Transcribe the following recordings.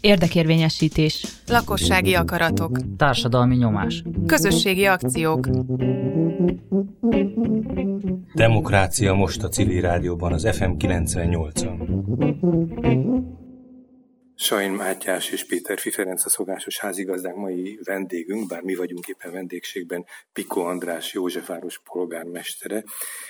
Érdekérvényesítés. Lakossági akaratok. Társadalmi nyomás. Közösségi akciók. Demokrácia most a civil rádióban az FM 98-on. Sajn Mátyás és Péter Fiferenc a szokásos házigazdák mai vendégünk, bár mi vagyunk éppen vendégségben, Piko András Józsefváros polgármestere,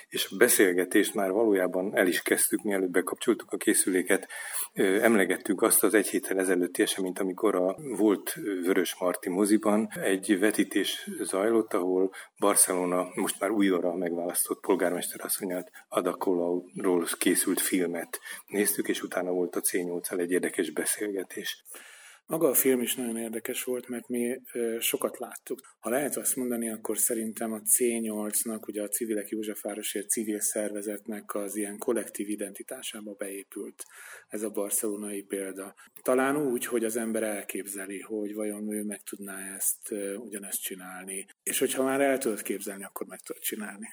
és a beszélgetést már valójában el is kezdtük, mielőtt bekapcsoltuk a készüléket, emlegettük azt az egy héttel ezelőtti eseményt, amikor a volt Vörös Marti moziban egy vetítés zajlott, ahol Barcelona most már újra megválasztott polgármester asszonyát Adakolauról készült filmet néztük, és utána volt a C8-al egy érdekes beszélgetés. Maga a film is nagyon érdekes volt, mert mi sokat láttuk. Ha lehet azt mondani, akkor szerintem a C8-nak, ugye a Civilek Józsefvárosért civil szervezetnek az ilyen kollektív identitásába beépült ez a barcelonai példa. Talán úgy, hogy az ember elképzeli, hogy vajon ő meg tudná ezt ugyanezt csinálni. És hogyha már el tudod képzelni, akkor meg tudod csinálni.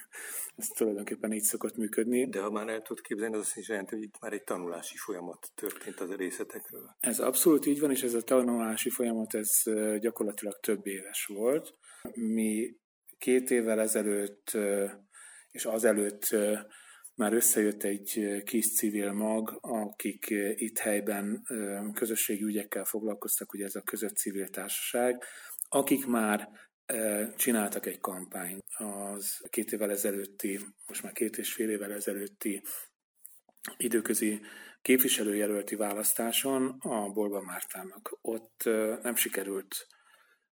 Ez tulajdonképpen így szokott működni. De ha már el tudod képzelni, az azt is jelenti, hogy itt már egy tanulási folyamat történt az a részletekről. Ez abszolút így van, és ez a tanulási folyamat ez gyakorlatilag több éves volt. Mi két évvel ezelőtt és azelőtt már összejött egy kis civil mag, akik itt helyben közösségi ügyekkel foglalkoztak, ugye ez a között civil társaság, akik már csináltak egy kampányt az két évvel ezelőtti, most már két és fél évvel ezelőtti időközi képviselőjelölti választáson a Bolba Mártának. Ott nem sikerült,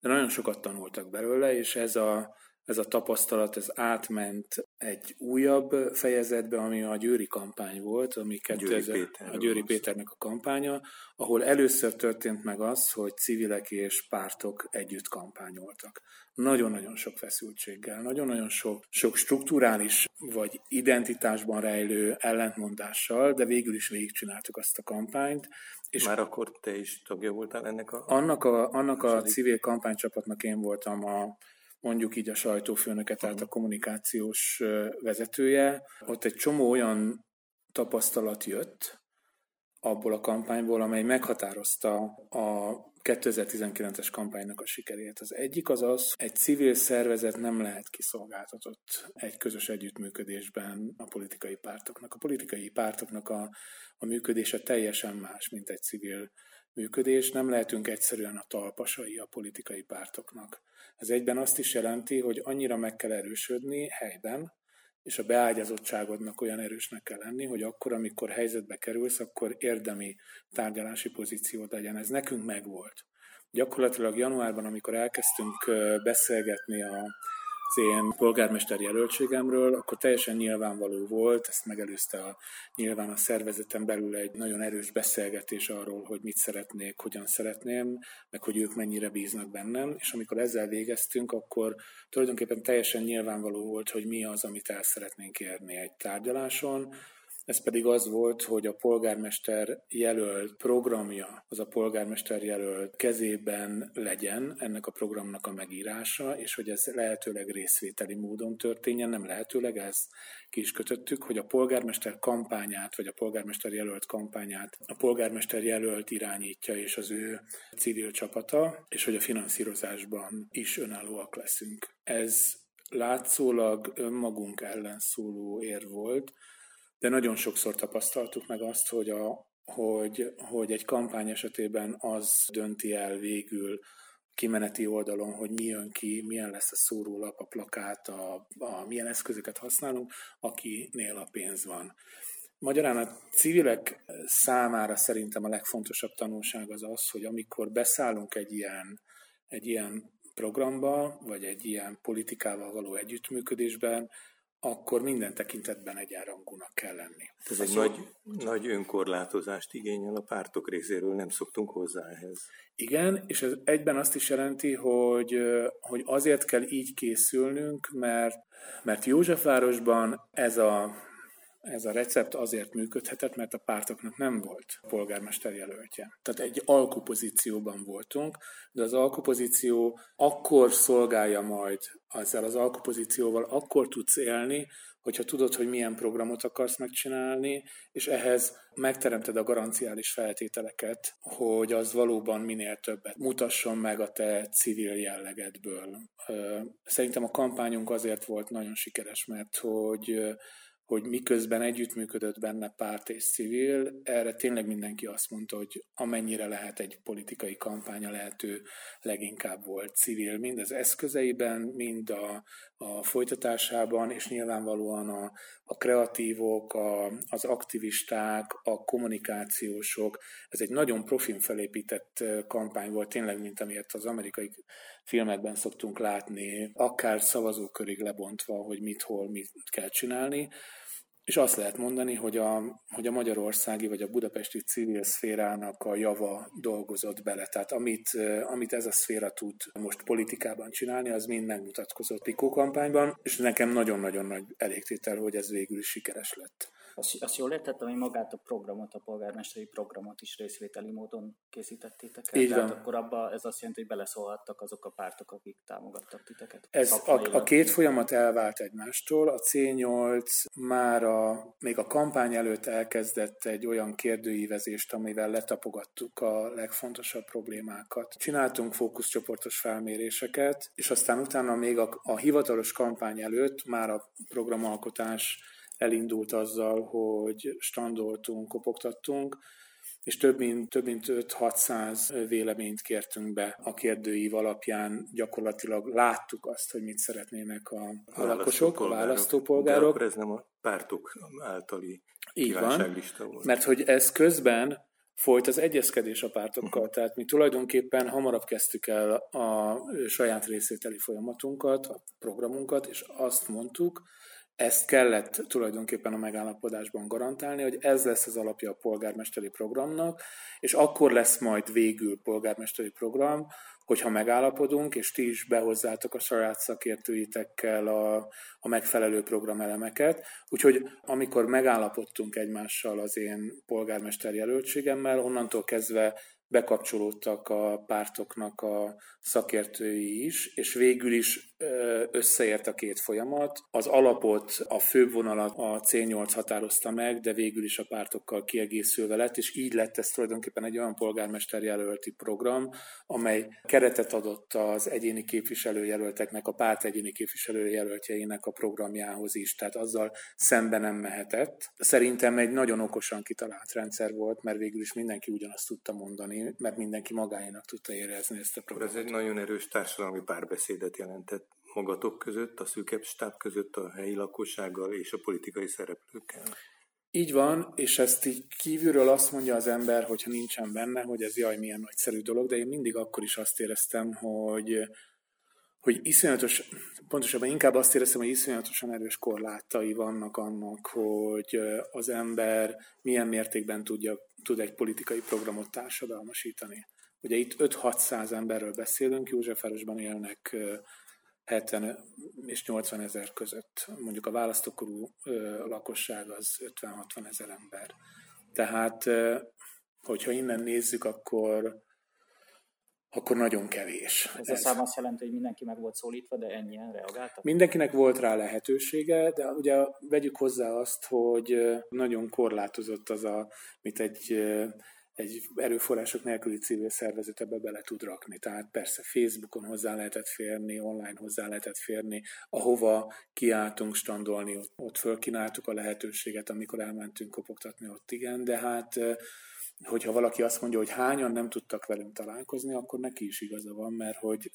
de nagyon sokat tanultak belőle, és ez a, ez a tapasztalat, ez átment egy újabb fejezetbe, ami a Győri kampány volt, ami Győri, Péter, a Győri Péternek a kampánya, ahol először történt meg az, hogy civilek és pártok együtt kampányoltak. Nagyon-nagyon sok feszültséggel, nagyon-nagyon sok, sok strukturális vagy identitásban rejlő ellentmondással, de végül is végigcsináltuk azt a kampányt. És Már akkor te is tagja voltál ennek a... Annak a, annak a civil kampánycsapatnak én voltam a mondjuk így a sajtófőnöke, tehát a kommunikációs vezetője. Ott egy csomó olyan tapasztalat jött abból a kampányból, amely meghatározta a 2019-es kampánynak a sikerét. Az egyik az az, egy civil szervezet nem lehet kiszolgáltatott egy közös együttműködésben a politikai pártoknak. A politikai pártoknak a, a működése teljesen más, mint egy civil működés. Nem lehetünk egyszerűen a talpasai a politikai pártoknak. Ez egyben azt is jelenti, hogy annyira meg kell erősödni helyben, és a beágyazottságodnak olyan erősnek kell lenni, hogy akkor, amikor helyzetbe kerülsz, akkor érdemi tárgyalási pozíciót legyen. Ez nekünk megvolt. Gyakorlatilag januárban, amikor elkezdtünk beszélgetni a az én polgármester jelöltségemről, akkor teljesen nyilvánvaló volt, ezt megelőzte a, nyilván a szervezeten belül egy nagyon erős beszélgetés arról, hogy mit szeretnék, hogyan szeretném, meg hogy ők mennyire bíznak bennem, és amikor ezzel végeztünk, akkor tulajdonképpen teljesen nyilvánvaló volt, hogy mi az, amit el szeretnénk érni egy tárgyaláson, ez pedig az volt, hogy a polgármester jelölt programja, az a polgármester jelölt kezében legyen ennek a programnak a megírása, és hogy ez lehetőleg részvételi módon történjen, nem lehetőleg, ezt ki is kötöttük, hogy a polgármester kampányát, vagy a polgármester jelölt kampányát a polgármester jelölt irányítja, és az ő civil csapata, és hogy a finanszírozásban is önállóak leszünk. Ez látszólag önmagunk ellen szóló ér volt, de nagyon sokszor tapasztaltuk meg azt, hogy, a, hogy, hogy egy kampány esetében az dönti el végül kimeneti oldalon, hogy mi jön ki, milyen lesz a szórólap, a plakát, a, a, milyen eszközöket használunk, akinél a pénz van. Magyarán a civilek számára szerintem a legfontosabb tanulság az az, hogy amikor beszállunk egy ilyen, egy ilyen programba, vagy egy ilyen politikával való együttműködésben, akkor minden tekintetben egyenrangúnak kell lenni. Ez egy nagy, nagy önkorlátozást igényel a pártok részéről, nem szoktunk hozzá ehhez. Igen, és ez egyben azt is jelenti, hogy, hogy azért kell így készülnünk, mert, mert Józsefvárosban ez a ez a recept azért működhetett, mert a pártoknak nem volt polgármester jelöltje. Tehát egy alkupozícióban voltunk, de az alkupozíció akkor szolgálja majd, ezzel az alkupozícióval akkor tudsz élni, hogyha tudod, hogy milyen programot akarsz megcsinálni, és ehhez megteremted a garanciális feltételeket, hogy az valóban minél többet mutasson meg a te civil jellegedből. Szerintem a kampányunk azért volt nagyon sikeres, mert hogy hogy miközben együttműködött benne párt és civil, erre tényleg mindenki azt mondta, hogy amennyire lehet egy politikai kampánya lehető leginkább volt civil, mind az eszközeiben, mind a, a folytatásában, és nyilvánvalóan a, a kreatívok, a, az aktivisták, a kommunikációsok. Ez egy nagyon profin felépített kampány volt, tényleg, mint amilyet az amerikai filmekben szoktunk látni, akár szavazókörig lebontva, hogy mit, hol, mit kell csinálni. És azt lehet mondani, hogy a, hogy a magyarországi vagy a budapesti civil szférának a java dolgozott bele. Tehát amit, amit ez a szféra tud most politikában csinálni, az mind megmutatkozott Pikó kampányban, és nekem nagyon-nagyon nagy elégtétel, hogy ez végül is sikeres lett. Azt, jól értettem, hogy magát a programot, a polgármesteri programot is részvételi módon készítettétek el? Így van. Tehát akkor abba ez azt jelenti, hogy beleszólhattak azok a pártok, akik támogattak titeket? Ez a, a két folyamat elvált egymástól. A C8 már a, még a kampány előtt elkezdett egy olyan kérdőívezést, amivel letapogattuk a legfontosabb problémákat. Csináltunk fókuszcsoportos felméréseket, és aztán utána még a, a hivatalos kampány előtt már a programalkotás elindult azzal, hogy standoltunk, kopogtattunk, és több mint, több mint 5-600 véleményt kértünk be a kérdőív alapján. Gyakorlatilag láttuk azt, hogy mit szeretnének a, a lakosok, a választópolgárok. De akkor ez nem a pártok általi Így van, volt. Mert hogy ez közben folyt az egyezkedés a pártokkal, uh-huh. tehát mi tulajdonképpen hamarabb kezdtük el a saját részvételi folyamatunkat, a programunkat, és azt mondtuk, ezt kellett tulajdonképpen a megállapodásban garantálni, hogy ez lesz az alapja a polgármesteri programnak, és akkor lesz majd végül polgármesteri program, hogyha megállapodunk, és ti is behozzátok a saját szakértőitekkel a, a megfelelő programelemeket. Úgyhogy amikor megállapodtunk egymással az én polgármester jelöltségemmel, onnantól kezdve bekapcsolódtak a pártoknak a szakértői is, és végül is összeért a két folyamat. Az alapot, a főbb vonalat a C8 határozta meg, de végül is a pártokkal kiegészülve lett, és így lett ez tulajdonképpen egy olyan polgármesterjelölti program, amely keretet adott az egyéni képviselőjelölteknek, a párt egyéni képviselőjelöltjeinek a programjához is, tehát azzal szembe nem mehetett. Szerintem egy nagyon okosan kitalált rendszer volt, mert végül is mindenki ugyanazt tudta mondani, mert mindenki magáénak tudta érezni ezt a programot. Ez egy nagyon erős társadalmi párbeszédet jelentett magatok között, a szűkebb stáb között, a helyi lakossággal és a politikai szereplőkkel. Így van, és ezt így kívülről azt mondja az ember, hogyha nincsen benne, hogy ez jaj, milyen nagyszerű dolog, de én mindig akkor is azt éreztem, hogy, hogy iszonyatos, pontosabban inkább azt éreztem, hogy iszonyatosan erős korlátai vannak annak, hogy az ember milyen mértékben tudja, tud egy politikai programot társadalmasítani. Ugye itt 5-600 emberről beszélünk, Józsefvárosban élnek 70 és 80 ezer között. Mondjuk a választókorú lakosság az 50-60 ezer ember. Tehát, hogyha innen nézzük, akkor akkor nagyon kevés. Ez, Ez a szám azt jelenti, hogy mindenki meg volt szólítva, de ennyien reagáltak? Mindenkinek volt rá lehetősége, de ugye vegyük hozzá azt, hogy nagyon korlátozott az a, mint egy egy erőforrások nélküli civil szervezet ebbe bele tud rakni. Tehát persze Facebookon hozzá lehetett férni, online hozzá lehetett férni, ahova kiálltunk standolni, ott, ott fölkínáltuk a lehetőséget, amikor elmentünk kopogtatni, ott igen, de hát hogyha valaki azt mondja, hogy hányan nem tudtak velünk találkozni, akkor neki is igaza van, mert hogy,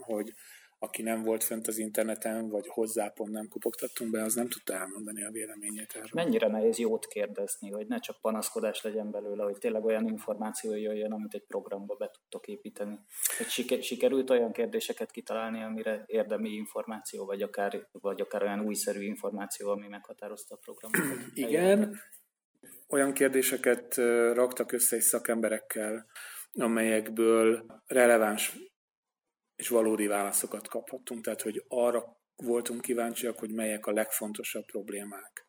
hogy aki nem volt fent az interneten, vagy hozzá pont nem kopogtattunk be, az nem tudta elmondani a véleményét erről. Mennyire nehéz jót kérdezni, hogy ne csak panaszkodás legyen belőle, hogy tényleg olyan információ jöjjön, amit egy programba be tudtok építeni. Hogy siker, sikerült olyan kérdéseket kitalálni, amire érdemi információ, vagy akár, vagy akár olyan újszerű információ, ami meghatározta a programot? Igen, olyan kérdéseket raktak össze egy szakemberekkel, amelyekből releváns és valódi válaszokat kaphattunk. Tehát, hogy arra voltunk kíváncsiak, hogy melyek a legfontosabb problémák.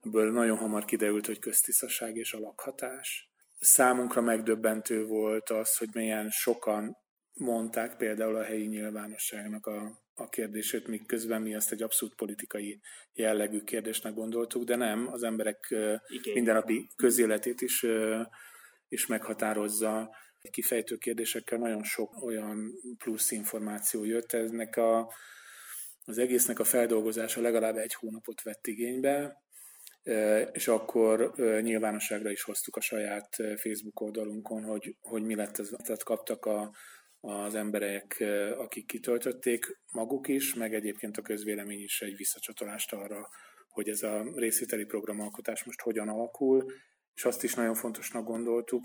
Ebből nagyon hamar kiderült, hogy köztiszaság és a lakhatás. Számunkra megdöbbentő volt az, hogy milyen sokan mondták például a helyi nyilvánosságnak a, a kérdését, míg közben mi ezt egy abszolút politikai jellegű kérdésnek gondoltuk, de nem, az emberek Igen. mindennapi közéletét is, is meghatározza. Kifejtő kérdésekkel nagyon sok olyan plusz információ jött. Ennek a, az egésznek a feldolgozása legalább egy hónapot vett igénybe, és akkor nyilvánosságra is hoztuk a saját Facebook oldalunkon, hogy, hogy mi lett ez. Tehát kaptak a, az emberek, akik kitöltötték maguk is, meg egyébként a közvélemény is egy visszacsatolást arra, hogy ez a részvételi programalkotás most hogyan alakul, és azt is nagyon fontosnak gondoltuk,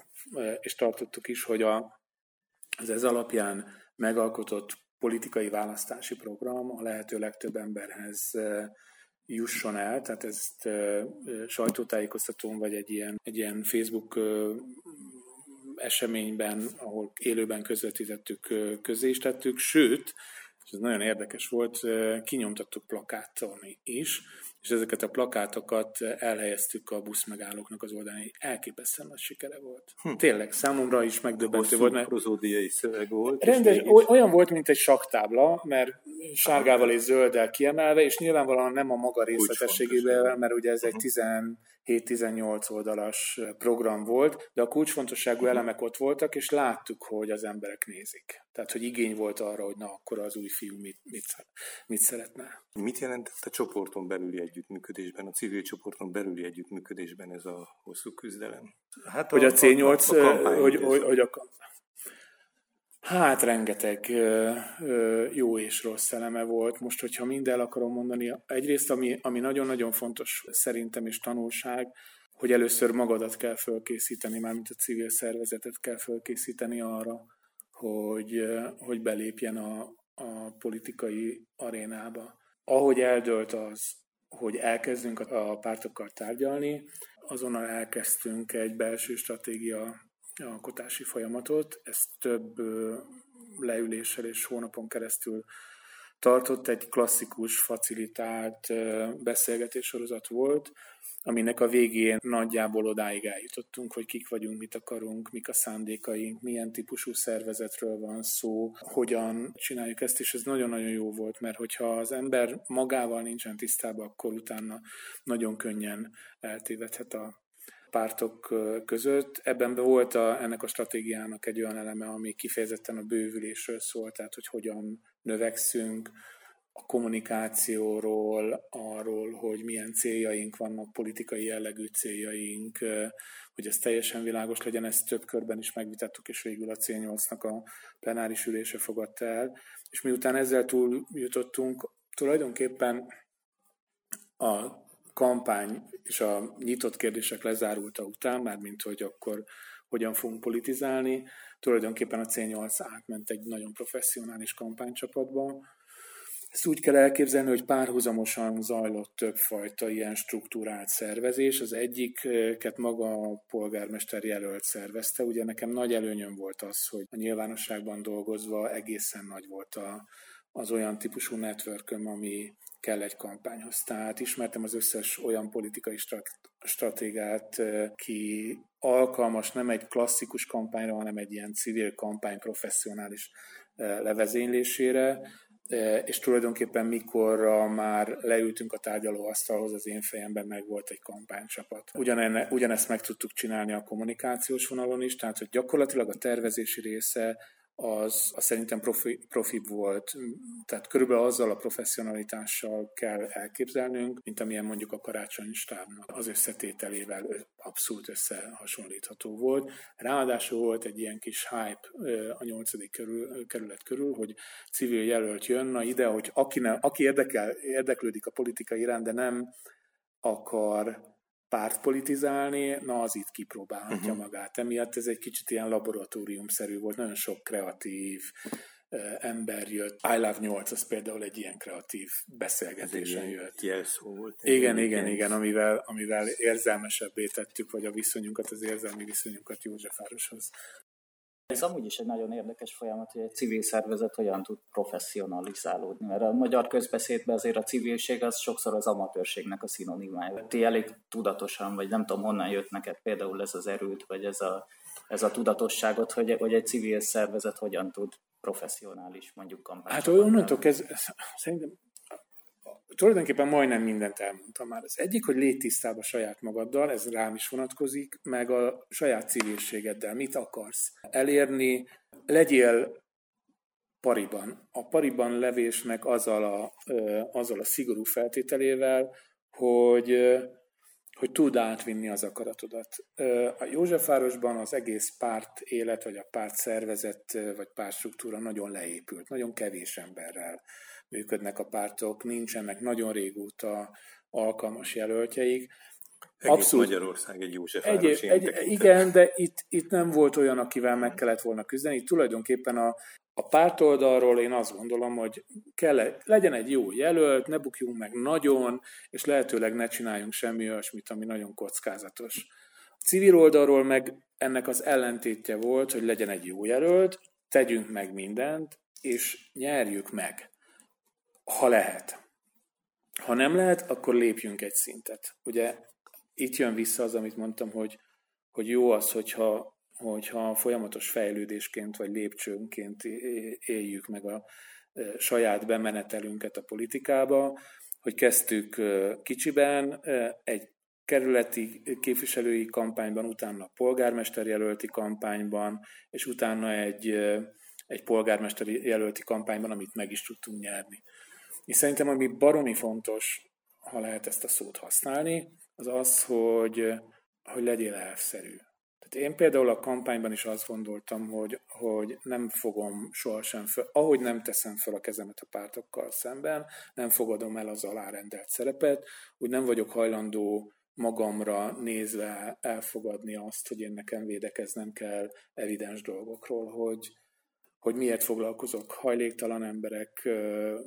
és tartottuk is, hogy a, az ez alapján megalkotott politikai választási program a lehető legtöbb emberhez jusson el, tehát ezt sajtótájékoztatón vagy egy ilyen, egy ilyen Facebook eseményben, ahol élőben közvetítettük, közé is tettük, sőt, és ez nagyon érdekes volt, kinyomtattuk plakáton is, és ezeket a plakátokat elhelyeztük a buszmegállóknak az oldalán, elképesztően nagy sikere volt. Hm. Tényleg, számomra is megdöbbentő volt. Mert prozódiai szöveg volt. Rendes, olyan volt, mint egy saktábla, mert sárgával és zölddel kiemelve, és nyilvánvalóan nem a maga részletességével, mert ugye ez egy 17-18 oldalas program volt, de a kulcsfontosságú uh-huh. elemek ott voltak, és láttuk, hogy az emberek nézik. Tehát, hogy igény volt arra, hogy na, akkor az új fiú mit, mit, mit szeretne. Mit jelentett a csoporton belüli együttműködésben, a civil csoporton belüli együttműködésben ez a hosszú küzdelem? Hát hogy a, a C8, a, a hogy, hogy, hogy a, Hát rengeteg jó és rossz eleme volt. Most, hogyha mind el akarom mondani, egyrészt, ami, ami nagyon-nagyon fontos szerintem és tanulság, hogy először magadat kell fölkészíteni, mármint a civil szervezetet kell fölkészíteni arra, hogy, hogy belépjen a, a politikai arénába. Ahogy eldölt az, hogy elkezdünk a pártokkal tárgyalni, azonnal elkezdtünk egy belső stratégia alkotási folyamatot. Ez több leüléssel és hónapon keresztül tartott, egy klasszikus, facilitált beszélgetéssorozat volt, aminek a végén nagyjából odáig eljutottunk, hogy kik vagyunk, mit akarunk, mik a szándékaink, milyen típusú szervezetről van szó, hogyan csináljuk ezt, és ez nagyon-nagyon jó volt, mert hogyha az ember magával nincsen tisztában, akkor utána nagyon könnyen eltévedhet a pártok között. Ebben volt a, ennek a stratégiának egy olyan eleme, ami kifejezetten a bővülésről szól, tehát hogy hogyan növekszünk, a kommunikációról, arról, hogy milyen céljaink vannak, politikai jellegű céljaink, hogy ez teljesen világos legyen, ezt több körben is megvitattuk, és végül a C8-nak a plenáris ülése fogadta el. És miután ezzel túl jutottunk, tulajdonképpen a kampány és a nyitott kérdések lezárulta után, mármint hogy akkor hogyan fogunk politizálni, tulajdonképpen a C8 átment egy nagyon professzionális kampánycsapatba. Ezt úgy kell elképzelni, hogy párhuzamosan zajlott többfajta ilyen struktúrált szervezés. Az egyiket maga a polgármester jelölt szervezte. Ugye nekem nagy előnyöm volt az, hogy a nyilvánosságban dolgozva egészen nagy volt a, az olyan típusú networköm, ami kell egy kampányhoz. Tehát ismertem az összes olyan politikai stratégát, ki alkalmas nem egy klasszikus kampányra, hanem egy ilyen civil kampány professzionális levezénylésére, és tulajdonképpen mikor már leültünk a tárgyalóasztalhoz, az én fejemben meg volt egy kampánycsapat. Ugyanenne, ugyanezt meg tudtuk csinálni a kommunikációs vonalon is, tehát hogy gyakorlatilag a tervezési része az, az szerintem profi, profi volt. Tehát körülbelül azzal a professzionalitással kell elképzelnünk, mint amilyen mondjuk a karácsonyi stábnak az összetételével abszolút összehasonlítható volt. Ráadásul volt egy ilyen kis hype a nyolcadik kerül, kerület körül, hogy civil jelölt jön, na ide, hogy aki, ne, aki érdekel, érdeklődik a politika iránt, de nem akar párt politizálni, na az itt kipróbálhatja uh-huh. magát. Emiatt ez egy kicsit ilyen laboratóriumszerű volt, nagyon sok kreatív ember jött. I Love 8, az például egy ilyen kreatív beszélgetésen jött. Jelszó volt. Igen, igen, igen, amivel, amivel érzelmesebbé tettük, vagy a viszonyunkat, az érzelmi viszonyunkat Józsefvároshoz. Ez amúgy is egy nagyon érdekes folyamat, hogy egy civil szervezet hogyan tud professzionalizálódni, mert a magyar közbeszédben azért a civilség az sokszor az amatőrségnek a szinonimája. Ti elég tudatosan, vagy nem tudom honnan jött neked például ez az erőt, vagy ez a, ez a tudatosságot, hogy, hogy egy civil szervezet hogyan tud professzionális mondjuk kampányt. Hát onnantól ez, szerintem tulajdonképpen majdnem mindent elmondtam már. Az egyik, hogy légy tisztában saját magaddal, ez rám is vonatkozik, meg a saját civilségeddel. Mit akarsz elérni? Legyél pariban. A pariban levésnek azzal a, azzal a szigorú feltételével, hogy, hogy tud átvinni az akaratodat. A Józsefvárosban az egész párt élet, vagy a párt szervezet, vagy pártstruktúra nagyon leépült, nagyon kevés emberrel működnek a pártok, nincsenek nagyon régóta alkalmas jelöltjeik. Egész Abszolút. Magyarország egy József egy, egy, Igen, de itt, itt nem volt olyan, akivel meg kellett volna küzdeni. Itt tulajdonképpen a, a párt oldalról én azt gondolom, hogy kell, legyen egy jó jelölt, ne bukjunk meg nagyon, és lehetőleg ne csináljunk semmi olyasmit, ami nagyon kockázatos. A civil oldalról meg ennek az ellentétje volt, hogy legyen egy jó jelölt, tegyünk meg mindent, és nyerjük meg ha lehet. Ha nem lehet, akkor lépjünk egy szintet. Ugye itt jön vissza az, amit mondtam, hogy, hogy jó az, hogyha, hogyha folyamatos fejlődésként vagy lépcsőnként éljük meg a saját bemenetelünket a politikába, hogy kezdtük kicsiben, egy kerületi képviselői kampányban, utána a polgármester jelölti kampányban, és utána egy, egy polgármesteri jelölti kampányban, amit meg is tudtunk nyerni. És szerintem ami baromi fontos, ha lehet ezt a szót használni, az az, hogy, hogy legyél elvszerű. Tehát én például a kampányban is azt gondoltam, hogy, hogy nem fogom sohasem fel, ahogy nem teszem fel a kezemet a pártokkal szemben, nem fogadom el az alárendelt szerepet, úgy nem vagyok hajlandó magamra nézve elfogadni azt, hogy én nekem védekeznem kell evidens dolgokról, hogy, hogy miért foglalkozok hajléktalan emberek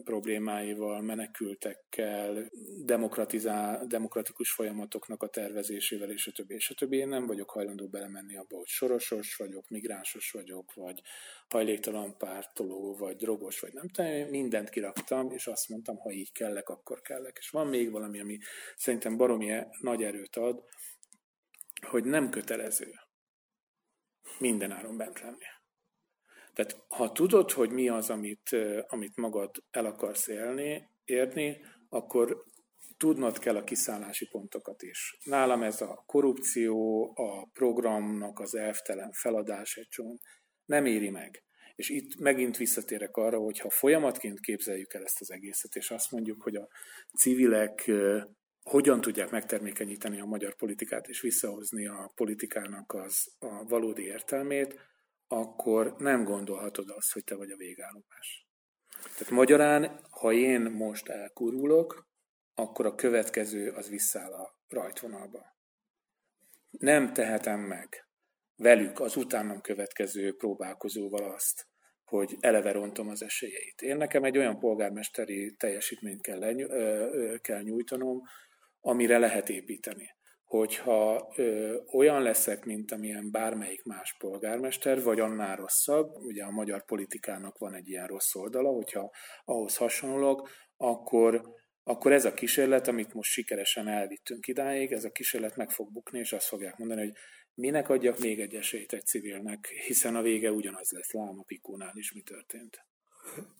problémáival, menekültekkel, demokratizál, demokratikus folyamatoknak a tervezésével, és a többi, és a többi. Én nem vagyok hajlandó belemenni abba, hogy sorosos vagyok, migránsos vagyok, vagy hajléktalan pártoló, vagy drogos, vagy nem tudom, mindent kiraktam, és azt mondtam, ha így kellek, akkor kellek. És van még valami, ami szerintem baromi nagy erőt ad, hogy nem kötelező minden áron bent lenni. Tehát ha tudod, hogy mi az, amit, amit magad el akarsz élni, érni, akkor tudnod kell a kiszállási pontokat is. Nálam ez a korrupció, a programnak az elvtelen feladás egy csomó nem éri meg. És itt megint visszatérek arra, hogy ha folyamatként képzeljük el ezt az egészet, és azt mondjuk, hogy a civilek hogyan tudják megtermékenyíteni a magyar politikát, és visszahozni a politikának az a valódi értelmét, akkor nem gondolhatod azt, hogy te vagy a végállomás. Tehát magyarán, ha én most elkurulok, akkor a következő az visszáll a rajtvonalba. Nem tehetem meg velük az utánam következő próbálkozóval azt, hogy eleve rontom az esélyeit. Én nekem egy olyan polgármesteri teljesítményt kell, leny- kell nyújtanom, amire lehet építeni hogyha ö, olyan leszek, mint amilyen bármelyik más polgármester, vagy annál rosszabb, ugye a magyar politikának van egy ilyen rossz oldala, hogyha ahhoz hasonlók, akkor, akkor ez a kísérlet, amit most sikeresen elvittünk idáig, ez a kísérlet meg fog bukni, és azt fogják mondani, hogy minek adjak még egy esélyt egy civilnek, hiszen a vége ugyanaz lesz, lám a Pikónál is mi történt.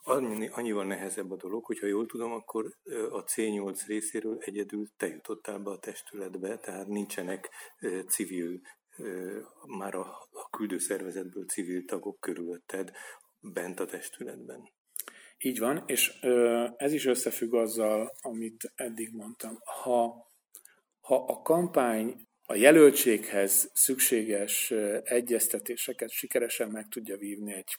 Annyi, annyival nehezebb a dolog, hogyha jól tudom, akkor a C8 részéről egyedül te jutottál be a testületbe, tehát nincsenek civil, már a, a küldőszervezetből civil tagok körülötted bent a testületben. Így van, és ez is összefügg azzal, amit eddig mondtam. Ha, ha a kampány a jelöltséghez szükséges egyeztetéseket sikeresen meg tudja vívni egy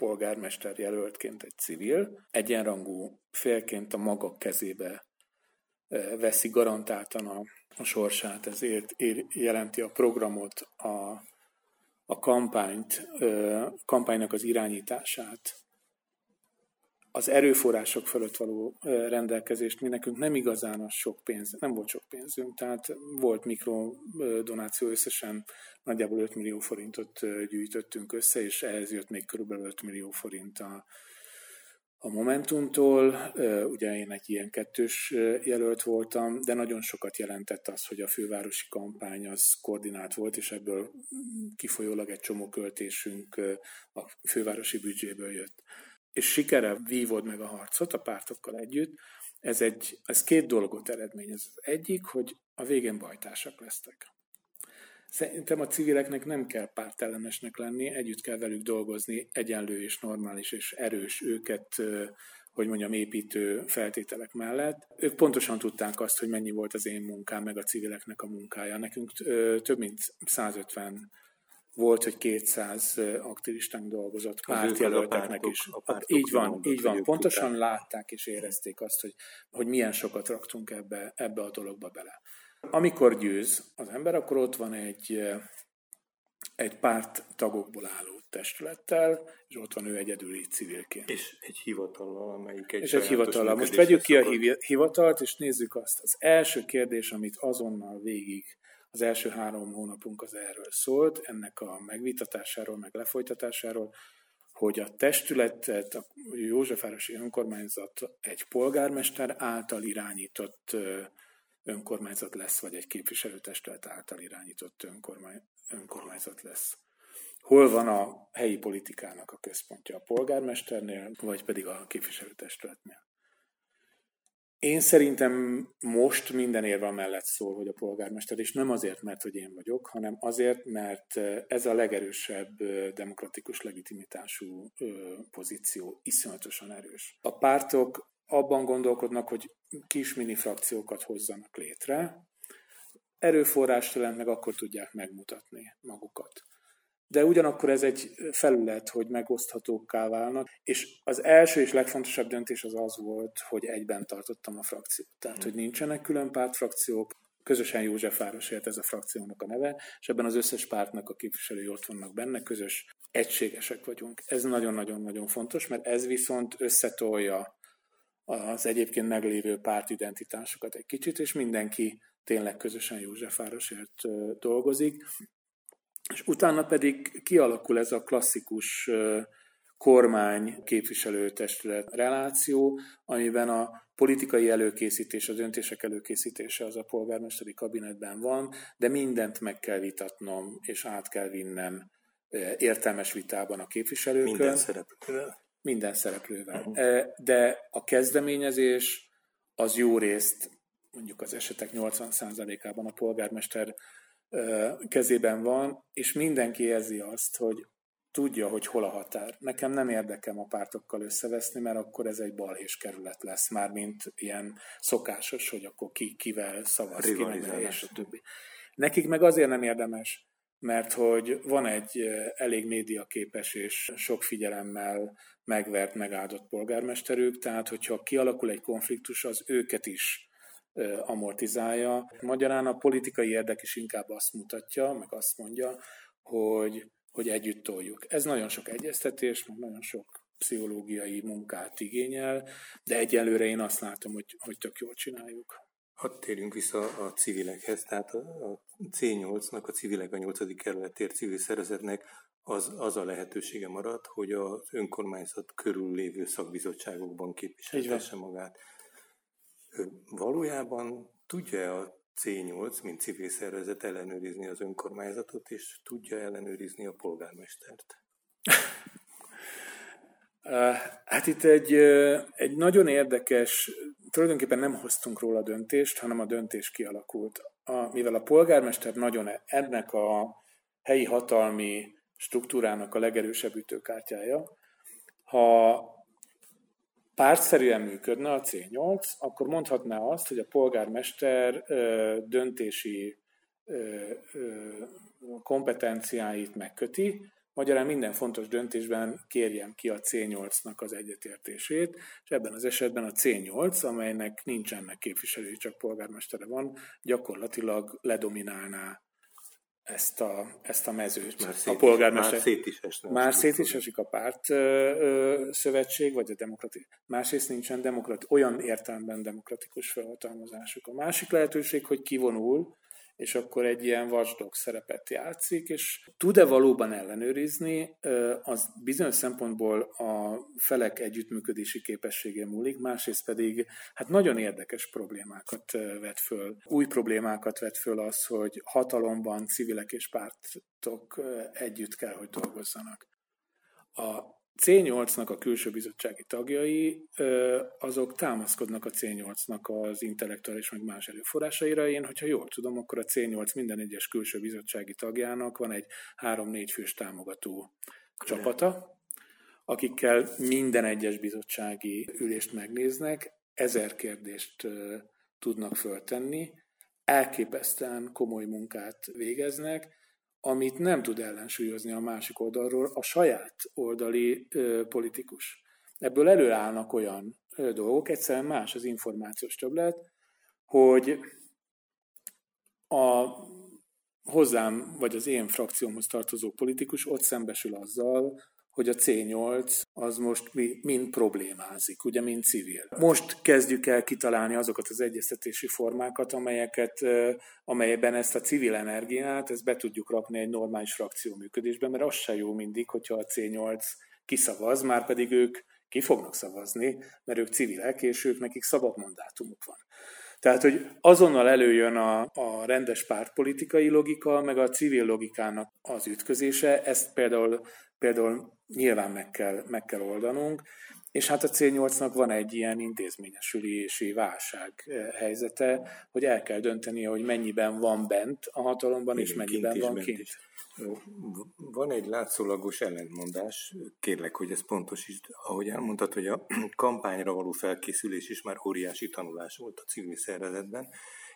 polgármester jelöltként egy civil, egyenrangú félként a maga kezébe veszi garantáltan a, a sorsát, ezért ér, jelenti a programot, a, a kampányt, a kampánynak az irányítását, az erőforrások fölött való rendelkezést mi nekünk nem igazán az sok pénz, nem volt sok pénzünk, tehát volt mikrodonáció összesen nagyjából 5 millió forintot gyűjtöttünk össze, és ehhez jött még körülbelül 5 millió forint a, a Momentumtól. Ugye én egy ilyen kettős jelölt voltam, de nagyon sokat jelentett az, hogy a fővárosi kampány az koordinált volt, és ebből kifolyólag egy csomó költésünk a fővárosi büdzséből jött. És sikere vívod meg a harcot a pártokkal együtt, ez, egy, ez két dolgot eredményez. Az egyik, hogy a végén bajtársak lesztek. Szerintem a civileknek nem kell pártellenesnek lenni, együtt kell velük dolgozni, egyenlő és normális és erős őket, hogy mondjam, építő feltételek mellett. Ők pontosan tudták azt, hogy mennyi volt az én munkám, meg a civileknek a munkája. Nekünk több mint 150 volt, hogy 200 aktivistánk dolgozott pártjelölteknek is. A pártok így van, így van. Pontosan tudták. látták és érezték azt, hogy, hogy milyen sokat raktunk ebbe, ebbe a dologba bele. Amikor győz az ember, akkor ott van egy, egy párt tagokból álló testülettel, és ott van ő egyedül így civilként. És egy hivatallal, amelyik egy És egy hivatallal. Most vegyük ki a hivatalt, és nézzük azt. Az első kérdés, amit azonnal végig az első három hónapunk az erről szólt, ennek a megvitatásáról, meg lefolytatásáról, hogy a testületet, a Józsefvárosi Önkormányzat egy polgármester által irányított önkormányzat lesz, vagy egy képviselőtestület által irányított önkormány, önkormányzat lesz. Hol van a helyi politikának a központja? A polgármesternél, vagy pedig a képviselőtestületnél? Én szerintem most minden érve mellett szól, hogy a polgármester, és nem azért, mert hogy én vagyok, hanem azért, mert ez a legerősebb demokratikus legitimitású pozíció, iszonyatosan erős. A pártok abban gondolkodnak, hogy kis mini frakciókat hozzanak létre, erőforrást meg akkor tudják megmutatni magukat. De ugyanakkor ez egy felület, hogy megoszthatókká válnak, és az első és legfontosabb döntés az az volt, hogy egyben tartottam a frakciót. Tehát, hogy nincsenek külön pártfrakciók, közösen Józsefvárosért ez a frakciónak a neve, és ebben az összes pártnak a képviselői ott vannak benne, közös, egységesek vagyunk. Ez nagyon-nagyon-nagyon fontos, mert ez viszont összetolja az egyébként meglévő pártidentitásokat egy kicsit, és mindenki tényleg közösen Józsefvárosért dolgozik. És utána pedig kialakul ez a klasszikus kormány képviselőtestület reláció, amiben a politikai előkészítés, a döntések előkészítése az a polgármesteri kabinetben van, de mindent meg kell vitatnom, és át kell vinnem értelmes vitában a képviselőkön. Minden szereplővel minden szereplővel. Uh-huh. De a kezdeményezés az jó részt, mondjuk az esetek 80%-ában a polgármester kezében van, és mindenki érzi azt, hogy tudja, hogy hol a határ. Nekem nem érdekem a pártokkal összeveszni, mert akkor ez egy balhés kerület lesz, már mint ilyen szokásos, hogy akkor ki kivel szavaz, ki és a többi. Nekik meg azért nem érdemes, mert hogy van egy elég médiaképes és sok figyelemmel megvert, megáldott polgármesterük, tehát hogyha kialakul egy konfliktus, az őket is amortizálja. Magyarán a politikai érdek is inkább azt mutatja, meg azt mondja, hogy, hogy együtt toljuk. Ez nagyon sok egyeztetés, meg nagyon sok pszichológiai munkát igényel, de egyelőre én azt látom, hogy, hogy tök jól csináljuk. Hadd térjünk vissza a civilekhez, tehát a C8-nak, a civilek a 8. kerületért civil szervezetnek az, az a lehetősége maradt, hogy az önkormányzat körül lévő szakbizottságokban képviselhesse magát. Valójában tudja a C8, mint civil szervezet ellenőrizni az önkormányzatot, és tudja ellenőrizni a polgármestert? Hát itt egy, egy nagyon érdekes, tulajdonképpen nem hoztunk róla döntést, hanem a döntés kialakult. A, mivel a polgármester nagyon e, ennek a helyi hatalmi struktúrának a legerősebb ütőkártyája, ha pártszerűen működne a C8, akkor mondhatná azt, hogy a polgármester döntési kompetenciáit megköti, Magyarán minden fontos döntésben kérjem ki a C8-nak az egyetértését, és ebben az esetben a C8, amelynek nincsenek képviselői, csak polgármestere van, gyakorlatilag ledominálná ezt a, ezt a mezőt. Már szét, a polgármester. Már szét is esne. Már szét is esik a párt ö, ö, szövetség, vagy a demokrati. Másrészt nincsen demokrati, olyan értelemben demokratikus felhatalmazásuk. A másik lehetőség, hogy kivonul, és akkor egy ilyen watchdog szerepet játszik, és tud-e valóban ellenőrizni, az bizonyos szempontból a felek együttműködési képessége múlik, másrészt pedig hát nagyon érdekes problémákat vet föl. Új problémákat vet föl az, hogy hatalomban civilek és pártok együtt kell, hogy dolgozzanak. A C8-nak a külső bizottsági tagjai, azok támaszkodnak a C8-nak az intellektuális meg más erőforrásaira. Én, hogyha jól tudom, akkor a C8 minden egyes külső bizottsági tagjának van egy három-négy fős támogató csapata, akikkel minden egyes bizottsági ülést megnéznek, ezer kérdést tudnak föltenni, elképesztően komoly munkát végeznek, amit nem tud ellensúlyozni a másik oldalról a saját oldali ö, politikus. Ebből előállnak olyan ö, dolgok, egyszerűen más az információs többlet, hogy a hozzám, vagy az én frakciómhoz tartozó politikus ott szembesül azzal, hogy a C8 az most mind problémázik, ugye, mint civil. Most kezdjük el kitalálni azokat az egyeztetési formákat, amelyeket, amelyben ezt a civil energiát, ezt be tudjuk rakni egy normális frakció működésbe, mert az se jó mindig, hogyha a C8 kiszavaz, már pedig ők ki fognak szavazni, mert ők civilek, és ők nekik szabad mandátumuk van. Tehát, hogy azonnal előjön a, a rendes pártpolitikai logika, meg a civil logikának az ütközése. Ezt például, például nyilván meg kell, meg kell oldanunk, és hát a C8-nak van egy ilyen intézményesülési válság helyzete, hogy el kell döntenie, hogy mennyiben van bent a hatalomban, Igen, és mennyiben kint van kint. Is. Van egy látszólagos ellentmondás, kérlek, hogy ez pontos is, ahogy elmondtad, hogy a kampányra való felkészülés is már óriási tanulás volt a civil szervezetben,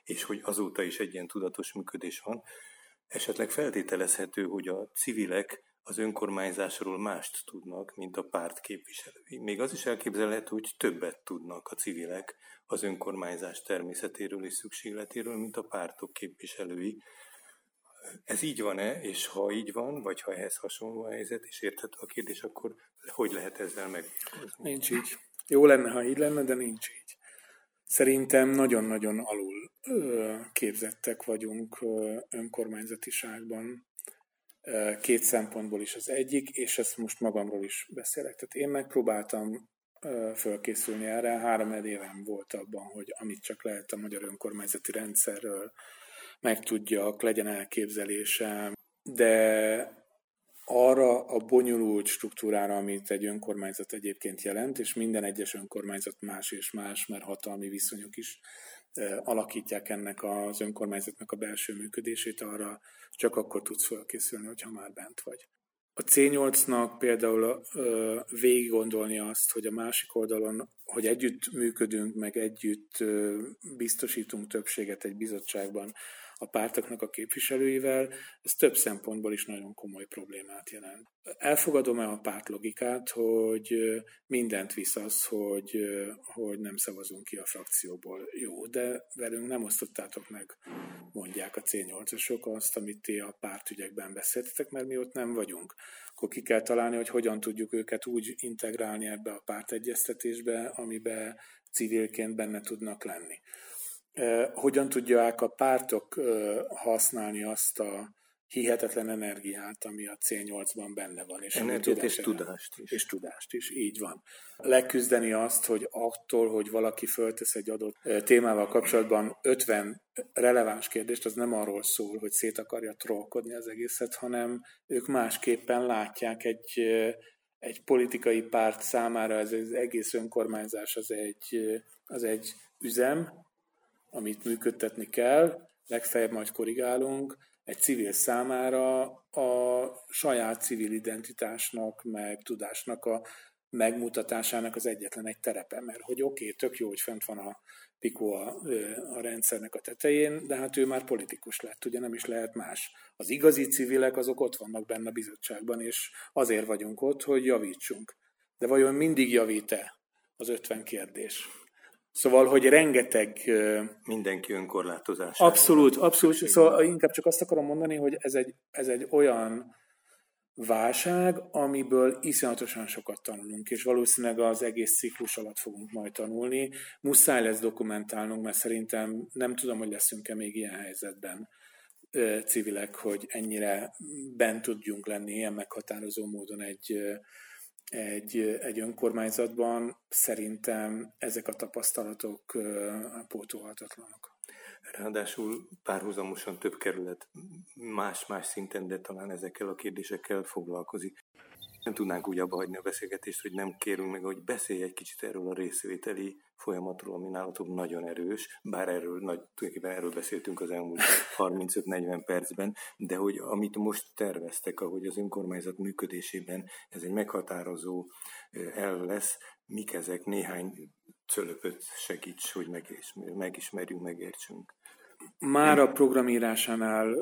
és hogy azóta is egy ilyen tudatos működés van. Esetleg feltételezhető, hogy a civilek az önkormányzásról mást tudnak, mint a párt képviselői. Még az is elképzelhető, hogy többet tudnak a civilek az önkormányzás természetéről és szükségletéről, mint a pártok képviselői. Ez így van-e, és ha így van, vagy ha ehhez hasonló a helyzet, és érthető a kérdés, akkor hogy lehet ezzel meg? Nincs így. Jó lenne, ha így lenne, de nincs így. Szerintem nagyon-nagyon alul képzettek vagyunk önkormányzatiságban két szempontból is az egyik, és ezt most magamról is beszélek. Tehát én megpróbáltam fölkészülni erre, három éven volt abban, hogy amit csak lehet a magyar önkormányzati rendszerről megtudjak, legyen elképzelésem, de arra a bonyolult struktúrára, amit egy önkormányzat egyébként jelent, és minden egyes önkormányzat más és más, mert hatalmi viszonyok is alakítják ennek az önkormányzatnak a belső működését, arra csak akkor tudsz felkészülni, hogyha már bent vagy. A C8-nak például végig gondolni azt, hogy a másik oldalon, hogy együtt működünk, meg együtt biztosítunk többséget egy bizottságban, a pártoknak a képviselőivel, ez több szempontból is nagyon komoly problémát jelent. Elfogadom-e a párt logikát, hogy mindent visz az, hogy, hogy nem szavazunk ki a frakcióból? Jó, de velünk nem osztottátok meg, mondják a C8-asok azt, amit ti a pártügyekben beszéltetek, mert mi ott nem vagyunk. Akkor ki kell találni, hogy hogyan tudjuk őket úgy integrálni ebbe a pártegyeztetésbe, amiben civilként benne tudnak lenni hogyan tudják a pártok használni azt a hihetetlen energiát, ami a C8-ban benne van. És Energiát és tudást is. És tudást is, így van. Leküzdeni azt, hogy attól, hogy valaki föltesz egy adott témával kapcsolatban 50 releváns kérdést, az nem arról szól, hogy szét akarja trollkodni az egészet, hanem ők másképpen látják egy, egy politikai párt számára ez az egész önkormányzás az egy, az egy üzem, amit működtetni kell, legfeljebb majd korrigálunk, egy civil számára a saját civil identitásnak, meg tudásnak a megmutatásának az egyetlen egy terepe, mert hogy oké, okay, tök jó, hogy fent van a Pikó a, a rendszernek a tetején, de hát ő már politikus lett, ugye nem is lehet más. Az igazi civilek azok ott vannak benne a bizottságban, és azért vagyunk ott, hogy javítsunk. De vajon mindig javít-e az 50 kérdés? Szóval, hogy rengeteg... Mindenki önkorlátozás. Abszolút, abszolút. Szóval inkább csak azt akarom mondani, hogy ez egy, ez egy olyan válság, amiből iszonyatosan sokat tanulunk, és valószínűleg az egész ciklus alatt fogunk majd tanulni. Muszáj lesz dokumentálnunk, mert szerintem nem tudom, hogy leszünk-e még ilyen helyzetben civilek, hogy ennyire bent tudjunk lenni ilyen meghatározó módon egy, egy, egy önkormányzatban. Szerintem ezek a tapasztalatok pótolhatatlanok. Ráadásul párhuzamosan több kerület más-más szinten, de talán ezekkel a kérdésekkel foglalkozik. Nem tudnánk úgy abba hagyni a beszélgetést, hogy nem kérünk meg, hogy beszélj egy kicsit erről a részvételi folyamatról, ami nálatok nagyon erős, bár erről, nagy, tulajdonképpen erről beszéltünk az elmúlt 35-40 percben, de hogy amit most terveztek, ahogy az önkormányzat működésében ez egy meghatározó el lesz, mik ezek néhány cölöpöt segíts, hogy megismerjünk, megértsünk. Már a programírásánál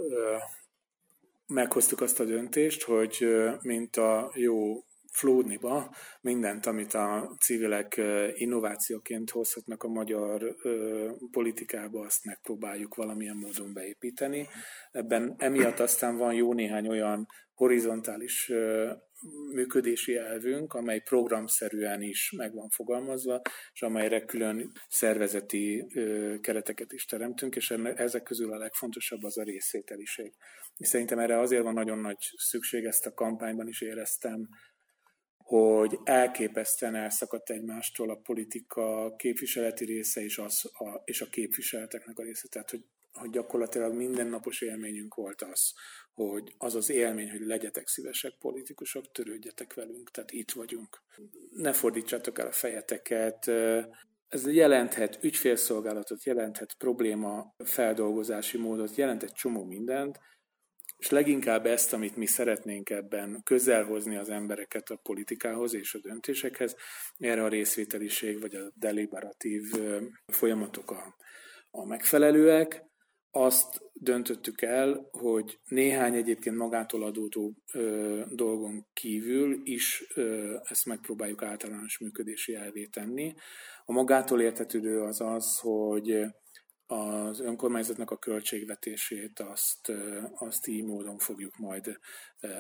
meghoztuk azt a döntést, hogy mint a jó flódniba mindent, amit a civilek innovációként hozhatnak a magyar politikába, azt megpróbáljuk valamilyen módon beépíteni. Ebben emiatt aztán van jó néhány olyan horizontális működési elvünk, amely programszerűen is meg van fogalmazva, és amelyre külön szervezeti kereteket is teremtünk, és ezek közül a legfontosabb az a részvételiség. És szerintem erre azért van nagyon nagy szükség, ezt a kampányban is éreztem, hogy elképesztően elszakadt egymástól a politika képviseleti része és, az, a, és a képviseleteknek a része. Tehát, hogy, hogy gyakorlatilag mindennapos élményünk volt az, hogy az az élmény, hogy legyetek szívesek politikusok, törődjetek velünk, tehát itt vagyunk. Ne fordítsátok el a fejeteket, ez jelenthet ügyfélszolgálatot, jelenthet probléma feldolgozási módot, jelent egy csomó mindent, és leginkább ezt, amit mi szeretnénk ebben közelhozni az embereket a politikához és a döntésekhez, erre a részvételiség vagy a deliberatív folyamatok a, a megfelelőek. Azt döntöttük el, hogy néhány egyébként magától adódó ö, dolgon kívül is ö, ezt megpróbáljuk általános működési elvé tenni. A magától értetődő az az, hogy az önkormányzatnak a költségvetését azt, azt így módon fogjuk majd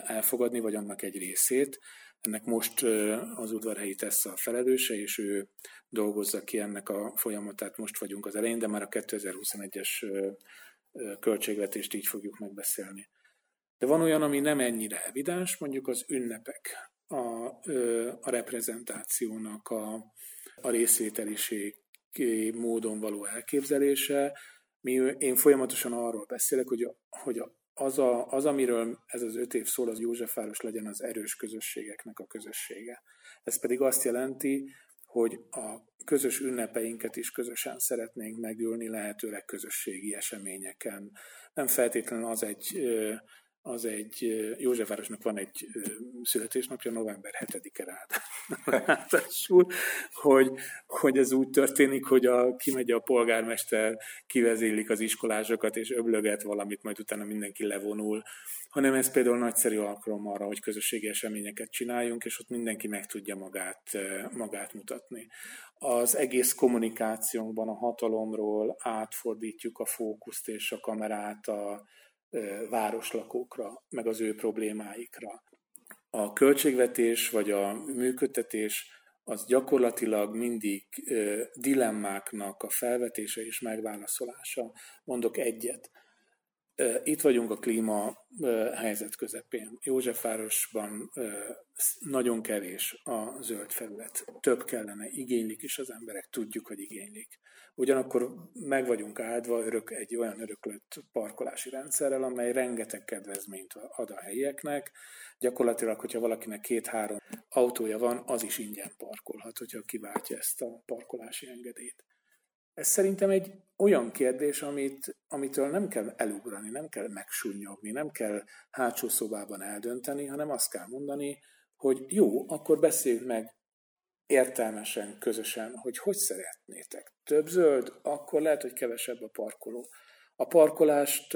elfogadni, vagy annak egy részét. Ennek most az udvarhelyi tesz a felelőse, és ő dolgozza ki ennek a folyamatát. Most vagyunk az elején, de már a 2021-es költségvetést így fogjuk megbeszélni. De van olyan, ami nem ennyire evidens, mondjuk az ünnepek, a, a reprezentációnak a, a részvételiség módon való elképzelése. Mi, én folyamatosan arról beszélek, hogy, hogy az, a, az, amiről ez az öt év szól, az Józsefváros legyen az erős közösségeknek a közössége. Ez pedig azt jelenti, hogy a közös ünnepeinket is közösen szeretnénk megülni, lehetőleg közösségi eseményeken. Nem feltétlenül az egy az egy, Józsefvárosnak van egy születésnapja, november 7-e ráadásul, hogy, hogy ez úgy történik, hogy a, kimegy a polgármester, kivezélik az iskolásokat, és öblöget valamit, majd utána mindenki levonul, hanem ez például nagyszerű alkalom arra, hogy közösségi eseményeket csináljunk, és ott mindenki meg tudja magát, magát mutatni. Az egész kommunikációnkban a hatalomról átfordítjuk a fókuszt és a kamerát a, városlakókra, meg az ő problémáikra. A költségvetés vagy a működtetés az gyakorlatilag mindig dilemmáknak a felvetése és megválaszolása. Mondok egyet. Itt vagyunk a klíma helyzet közepén. Józsefvárosban nagyon kevés a zöld felület. Több kellene, igénylik is az emberek, tudjuk, hogy igénylik. Ugyanakkor meg vagyunk áldva örök, egy olyan öröklött parkolási rendszerrel, amely rengeteg kedvezményt ad a helyieknek. Gyakorlatilag, hogyha valakinek két-három autója van, az is ingyen parkolhat, hogyha kiváltja ezt a parkolási engedélyt. Ez szerintem egy olyan kérdés, amit, amitől nem kell elugrani, nem kell megsúnyogni, nem kell hátsó szobában eldönteni, hanem azt kell mondani, hogy jó, akkor beszéljük meg értelmesen, közösen, hogy hogy szeretnétek. Több zöld, akkor lehet, hogy kevesebb a parkoló. A parkolást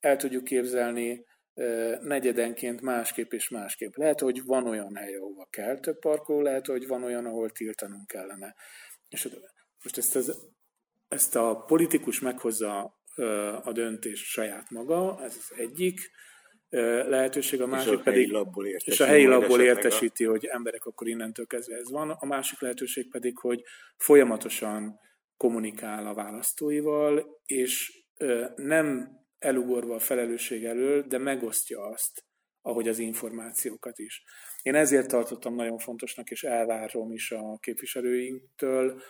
el tudjuk képzelni negyedenként másképp és másképp. Lehet, hogy van olyan hely, ahova kell több parkoló, lehet, hogy van olyan, ahol tiltanunk kellene. És Most ezt, az, ezt a politikus meghozza a döntés saját maga, ez az egyik lehetőség, a másik és a pedig, és a helyi labból értesíti, a... hogy emberek akkor innentől kezdve ez van, a másik lehetőség pedig, hogy folyamatosan kommunikál a választóival, és nem elugorva a felelősség elől, de megosztja azt, ahogy az információkat is. Én ezért tartottam nagyon fontosnak, és elvárom is a képviselőinktől,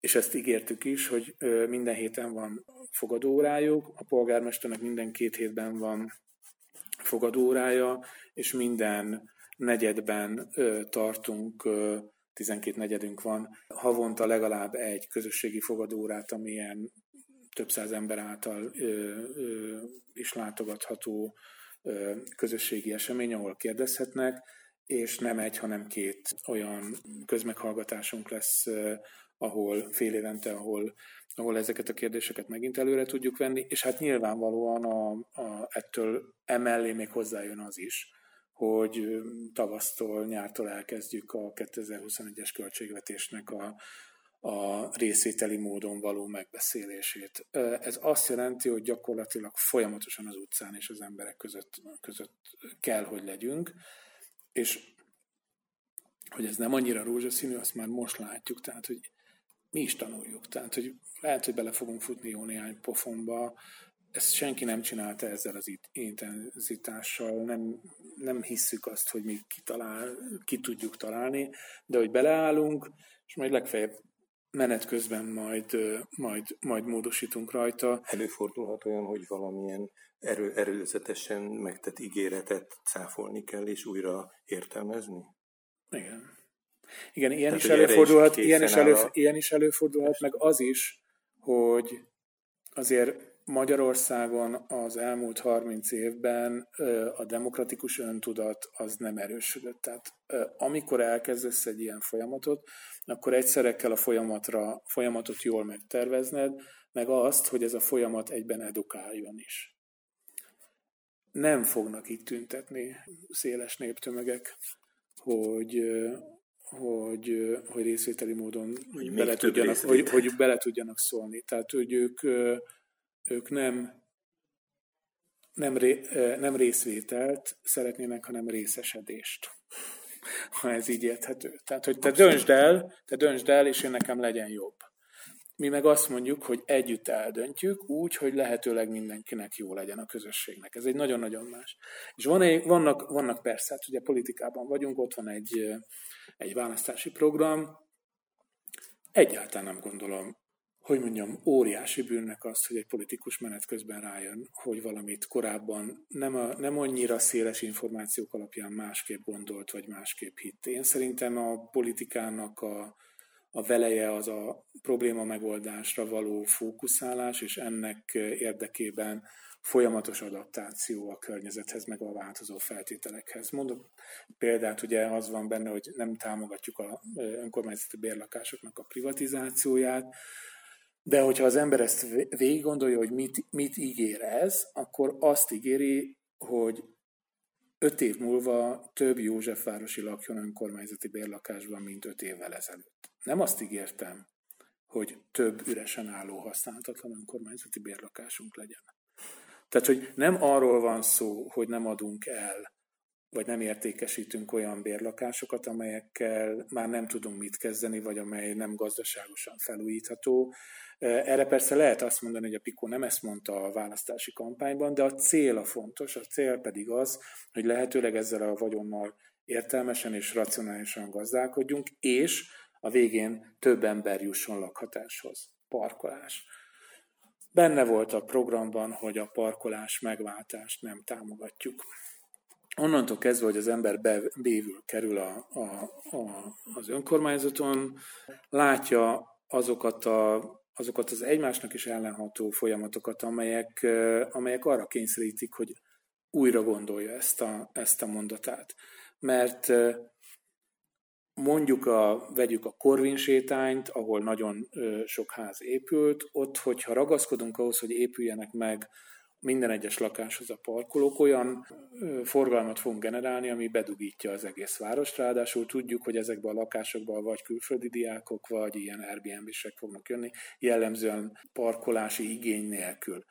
és ezt ígértük is, hogy minden héten van fogadóórájuk, a polgármesternek minden két hétben van fogadóórája, és minden negyedben tartunk 12 negyedünk van, havonta legalább egy közösségi fogadórát, amilyen több száz ember által is látogatható közösségi esemény, ahol kérdezhetnek, és nem egy, hanem két olyan közmeghallgatásunk lesz, ahol fél évente, ahol, ahol ezeket a kérdéseket megint előre tudjuk venni, és hát nyilvánvalóan a, a, ettől emellé még hozzájön az is, hogy tavasztól, nyártól elkezdjük a 2021-es költségvetésnek a, a részvételi módon való megbeszélését. Ez azt jelenti, hogy gyakorlatilag folyamatosan az utcán és az emberek között, között kell, hogy legyünk, és hogy ez nem annyira rózsaszínű, azt már most látjuk, tehát hogy mi is tanuljuk. Tehát, hogy lehet, hogy bele fogunk futni jó néhány pofonba, ezt senki nem csinálta ezzel az intenzitással, nem, nem hisszük azt, hogy mi kitalál, ki tudjuk találni, de hogy beleállunk, és majd legfeljebb menet közben majd, majd, majd módosítunk rajta. Előfordulhat olyan, hogy valamilyen erő, erőzetesen megtett ígéretet cáfolni kell, és újra értelmezni? Igen. Igen, ilyen, Tehát, is előfordulhat, is ilyen, is elő, ilyen is előfordulhat, meg az is, hogy azért Magyarországon az elmúlt 30 évben a demokratikus öntudat az nem erősödött. Tehát amikor elkezdesz egy ilyen folyamatot, akkor egyszerre kell a folyamatra, folyamatot jól megtervezned, meg azt, hogy ez a folyamat egyben edukáljon is. Nem fognak itt tüntetni széles néptömegek, hogy, hogy, hogy részvételi módon bele tudjanak, hogy, hogy bele tudjanak szólni. Tehát, hogy ők ők nem, nem, ré, nem részvételt szeretnének, hanem részesedést. Ha ez így érthető. Tehát, hogy te döntsd el, te döntsd el, és én nekem legyen jobb. Mi meg azt mondjuk, hogy együtt eldöntjük úgy, hogy lehetőleg mindenkinek jó legyen a közösségnek. Ez egy nagyon-nagyon más. És van egy, vannak, vannak persze, hát ugye politikában vagyunk, ott van egy, egy választási program, Egyáltalán nem gondolom hogy mondjam, óriási bűnnek az, hogy egy politikus menet közben rájön, hogy valamit korábban nem, a, nem annyira széles információk alapján másképp gondolt, vagy másképp hitt. Én szerintem a politikának a, a veleje az a probléma megoldásra való fókuszálás, és ennek érdekében folyamatos adaptáció a környezethez, meg a változó feltételekhez. Mondom példát, ugye az van benne, hogy nem támogatjuk a önkormányzati bérlakásoknak a privatizációját, de hogyha az ember ezt végig gondolja, hogy mit, mit ígér ez, akkor azt ígéri, hogy öt év múlva több Józsefvárosi lakjon önkormányzati bérlakásban, mint öt évvel ezelőtt. Nem azt ígértem, hogy több üresen álló használhatatlan önkormányzati bérlakásunk legyen. Tehát, hogy nem arról van szó, hogy nem adunk el, vagy nem értékesítünk olyan bérlakásokat, amelyekkel már nem tudunk mit kezdeni, vagy amely nem gazdaságosan felújítható, erre persze lehet azt mondani, hogy a Pikó nem ezt mondta a választási kampányban, de a cél a fontos, a cél pedig az, hogy lehetőleg ezzel a vagyonnal értelmesen és racionálisan gazdálkodjunk, és a végén több ember jusson lakhatáshoz. Parkolás. Benne volt a programban, hogy a parkolás megváltást nem támogatjuk. Onnantól kezdve, hogy az ember bévül kerül a, a, a, az önkormányzaton, látja azokat a azokat az egymásnak is ellenható folyamatokat, amelyek, amelyek arra kényszerítik, hogy újra gondolja ezt a, ezt a mondatát. Mert mondjuk a, vegyük a Korvin sétányt, ahol nagyon sok ház épült, ott, hogyha ragaszkodunk ahhoz, hogy épüljenek meg minden egyes lakáshoz a parkolók olyan forgalmat fogunk generálni, ami bedugítja az egész várost. Ráadásul tudjuk, hogy ezekben a lakásokban vagy külföldi diákok, vagy ilyen Airbnb-sek fognak jönni, jellemzően parkolási igény nélkül.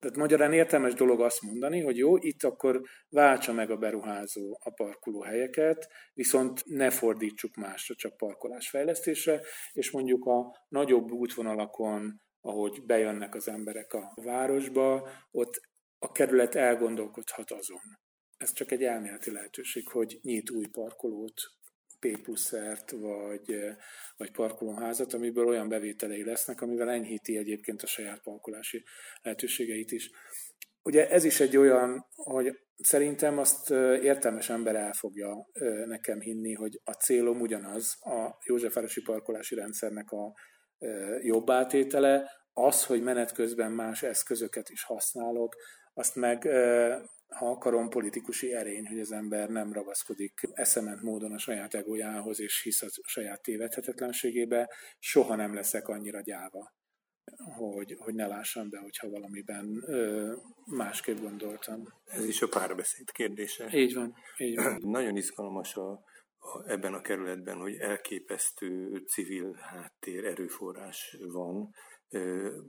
Tehát magyarán értelmes dolog azt mondani, hogy jó, itt akkor váltsa meg a beruházó a parkolóhelyeket, viszont ne fordítsuk másra, csak parkolásfejlesztésre, és mondjuk a nagyobb útvonalakon, ahogy bejönnek az emberek a városba, ott a kerület elgondolkodhat azon. Ez csak egy elméleti lehetőség, hogy nyit új parkolót, P pluszert, vagy, vagy parkolóházat, amiből olyan bevételei lesznek, amivel enyhíti egyébként a saját parkolási lehetőségeit is. Ugye ez is egy olyan, hogy szerintem azt értelmes ember el fogja nekem hinni, hogy a célom ugyanaz, a Józsefvárosi parkolási rendszernek a jobb átétele, az, hogy menet közben más eszközöket is használok, azt meg ha akarom, politikusi erény, hogy az ember nem ragaszkodik eszement módon a saját egójához, és hisz a saját tévedhetetlenségébe, soha nem leszek annyira gyáva, hogy, hogy ne lássam be, hogyha valamiben ö, másképp gondoltam. Ez is a párbeszéd kérdése. Így van. Így van. Nagyon izgalmas a, a, ebben a kerületben, hogy elképesztő civil háttér, erőforrás van,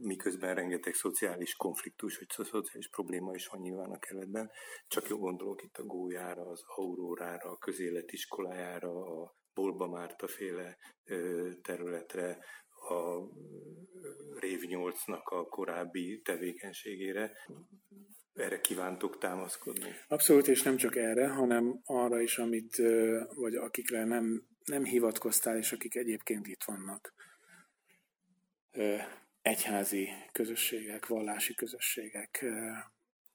miközben rengeteg szociális konfliktus, vagy szociális probléma is van nyilván a kerületben. Csak jó gondolok itt a Gólyára, az Aurórára, a közéletiskolájára, a Bolba Márta féle területre, a Rév 8-nak a korábbi tevékenységére. Erre kívántok támaszkodni? Abszolút, és nem csak erre, hanem arra is, amit, vagy akikre nem, nem hivatkoztál, és akik egyébként itt vannak egyházi közösségek, vallási közösségek.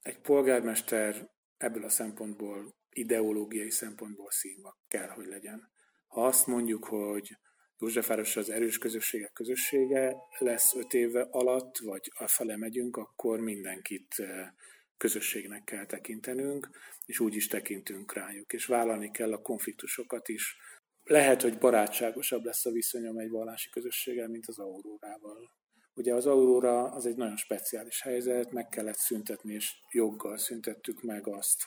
Egy polgármester ebből a szempontból, ideológiai szempontból színva kell, hogy legyen. Ha azt mondjuk, hogy Józsefváros az erős közösségek közössége lesz öt éve alatt, vagy a fele megyünk, akkor mindenkit közösségnek kell tekintenünk, és úgy is tekintünk rájuk, és vállalni kell a konfliktusokat is. Lehet, hogy barátságosabb lesz a viszonyom egy vallási közösséggel, mint az aurórával. Ugye az Aurora az egy nagyon speciális helyzet, meg kellett szüntetni, és joggal szüntettük meg azt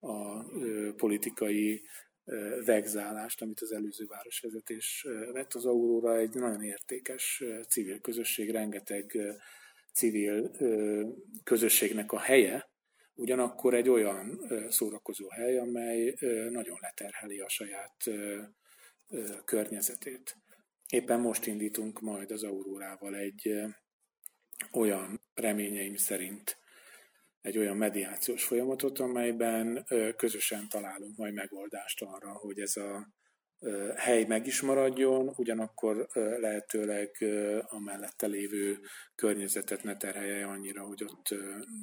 a politikai vegzálást, amit az előző városvezetés vett. Az Aurora egy nagyon értékes civil közösség, rengeteg civil közösségnek a helye, ugyanakkor egy olyan szórakozó hely, amely nagyon leterheli a saját környezetét. Éppen most indítunk majd az Aurórával egy olyan reményeim szerint egy olyan mediációs folyamatot, amelyben közösen találunk majd megoldást arra, hogy ez a hely meg is maradjon, ugyanakkor lehetőleg a mellette lévő környezetet ne terhelje annyira, hogy ott,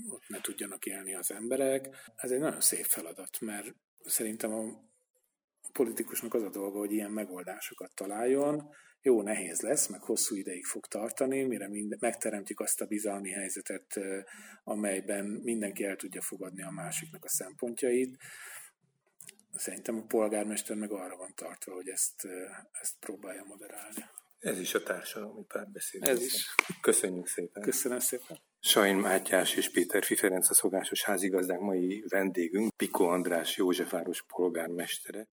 ott ne tudjanak élni az emberek. Ez egy nagyon szép feladat, mert szerintem a politikusnak az a dolga, hogy ilyen megoldásokat találjon, jó nehéz lesz, meg hosszú ideig fog tartani, mire mind, megteremtjük azt a bizalmi helyzetet, amelyben mindenki el tudja fogadni a másiknak a szempontjait. Szerintem a polgármester meg arra van tartva, hogy ezt, ezt próbálja moderálni. Ez is a társadalmi párbeszéd. Ez is. Köszönjük szépen. Köszönöm szépen. Sajn Mátyás és Péter Fiferenc a szokásos házigazdák mai vendégünk, Piko András Józsefváros polgármestere.